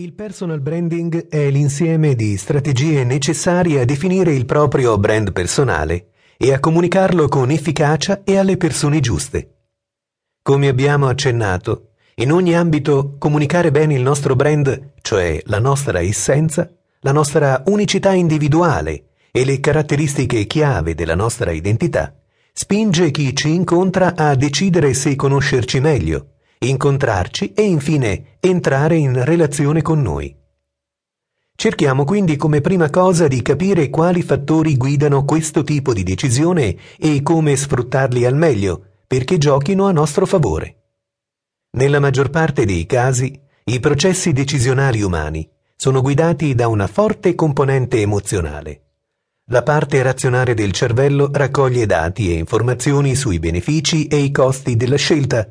Il personal branding è l'insieme di strategie necessarie a definire il proprio brand personale e a comunicarlo con efficacia e alle persone giuste. Come abbiamo accennato, in ogni ambito comunicare bene il nostro brand, cioè la nostra essenza, la nostra unicità individuale e le caratteristiche chiave della nostra identità, spinge chi ci incontra a decidere se conoscerci meglio incontrarci e infine entrare in relazione con noi. Cerchiamo quindi come prima cosa di capire quali fattori guidano questo tipo di decisione e come sfruttarli al meglio perché giochino a nostro favore. Nella maggior parte dei casi, i processi decisionali umani sono guidati da una forte componente emozionale. La parte razionale del cervello raccoglie dati e informazioni sui benefici e i costi della scelta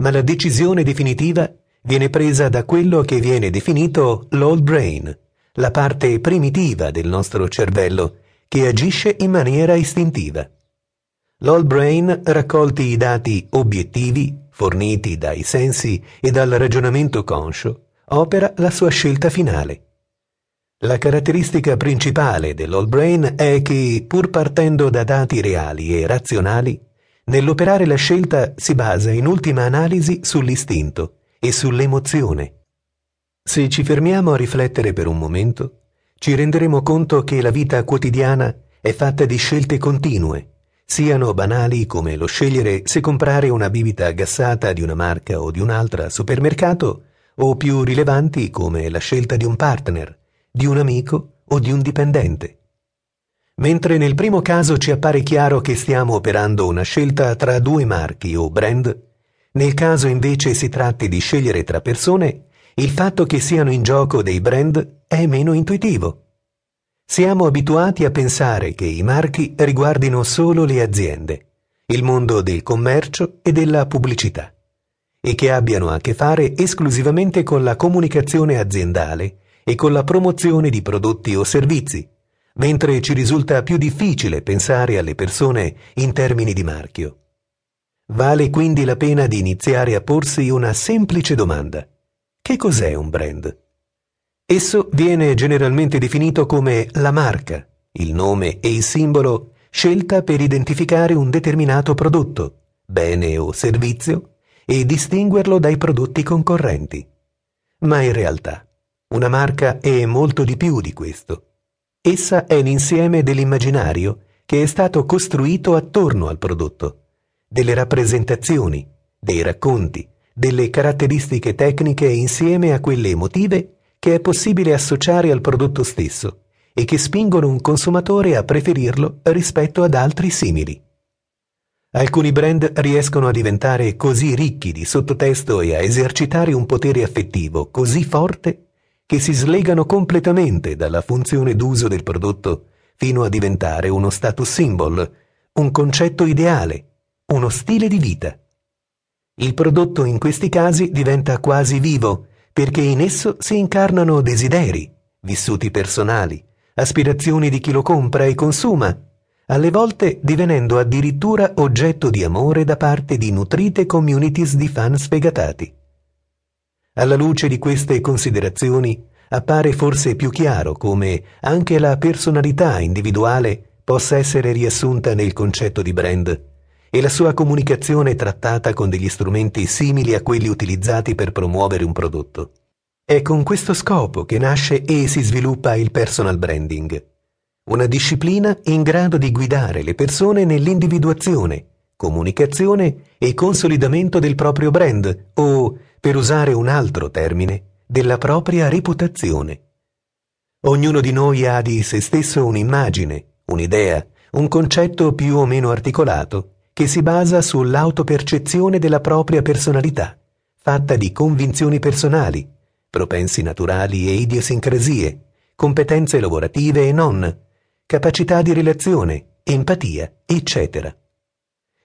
ma la decisione definitiva viene presa da quello che viene definito l'old brain, la parte primitiva del nostro cervello, che agisce in maniera istintiva. L'old brain, raccolti i dati obiettivi, forniti dai sensi e dal ragionamento conscio, opera la sua scelta finale. La caratteristica principale dell'old brain è che, pur partendo da dati reali e razionali, Nell'operare la scelta si basa in ultima analisi sull'istinto e sull'emozione. Se ci fermiamo a riflettere per un momento, ci renderemo conto che la vita quotidiana è fatta di scelte continue, siano banali come lo scegliere se comprare una bibita gassata di una marca o di un'altra al supermercato, o più rilevanti come la scelta di un partner, di un amico o di un dipendente. Mentre nel primo caso ci appare chiaro che stiamo operando una scelta tra due marchi o brand, nel caso invece si tratti di scegliere tra persone, il fatto che siano in gioco dei brand è meno intuitivo. Siamo abituati a pensare che i marchi riguardino solo le aziende, il mondo del commercio e della pubblicità, e che abbiano a che fare esclusivamente con la comunicazione aziendale e con la promozione di prodotti o servizi mentre ci risulta più difficile pensare alle persone in termini di marchio. Vale quindi la pena di iniziare a porsi una semplice domanda. Che cos'è un brand? Esso viene generalmente definito come la marca, il nome e il simbolo scelta per identificare un determinato prodotto, bene o servizio e distinguerlo dai prodotti concorrenti. Ma in realtà, una marca è molto di più di questo. Essa è l'insieme dell'immaginario che è stato costruito attorno al prodotto, delle rappresentazioni, dei racconti, delle caratteristiche tecniche insieme a quelle emotive che è possibile associare al prodotto stesso e che spingono un consumatore a preferirlo rispetto ad altri simili. Alcuni brand riescono a diventare così ricchi di sottotesto e a esercitare un potere affettivo così forte che si slegano completamente dalla funzione d'uso del prodotto fino a diventare uno status symbol, un concetto ideale, uno stile di vita. Il prodotto in questi casi diventa quasi vivo perché in esso si incarnano desideri, vissuti personali, aspirazioni di chi lo compra e consuma, alle volte divenendo addirittura oggetto di amore da parte di nutrite communities di fan sfegatati. Alla luce di queste considerazioni appare forse più chiaro come anche la personalità individuale possa essere riassunta nel concetto di brand e la sua comunicazione trattata con degli strumenti simili a quelli utilizzati per promuovere un prodotto. È con questo scopo che nasce e si sviluppa il personal branding, una disciplina in grado di guidare le persone nell'individuazione, comunicazione e consolidamento del proprio brand o, per usare un altro termine, della propria reputazione. Ognuno di noi ha di se stesso un'immagine, un'idea, un concetto più o meno articolato che si basa sull'autopercezione della propria personalità, fatta di convinzioni personali, propensi naturali e idiosincrasie, competenze lavorative e non, capacità di relazione, empatia, eccetera.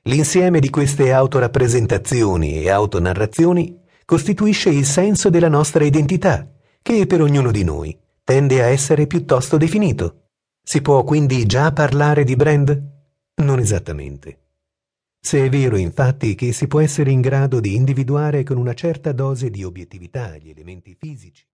L'insieme di queste autorappresentazioni e autonarrazioni costituisce il senso della nostra identità, che per ognuno di noi tende a essere piuttosto definito. Si può quindi già parlare di brand? Non esattamente. Se è vero infatti che si può essere in grado di individuare con una certa dose di obiettività gli elementi fisici,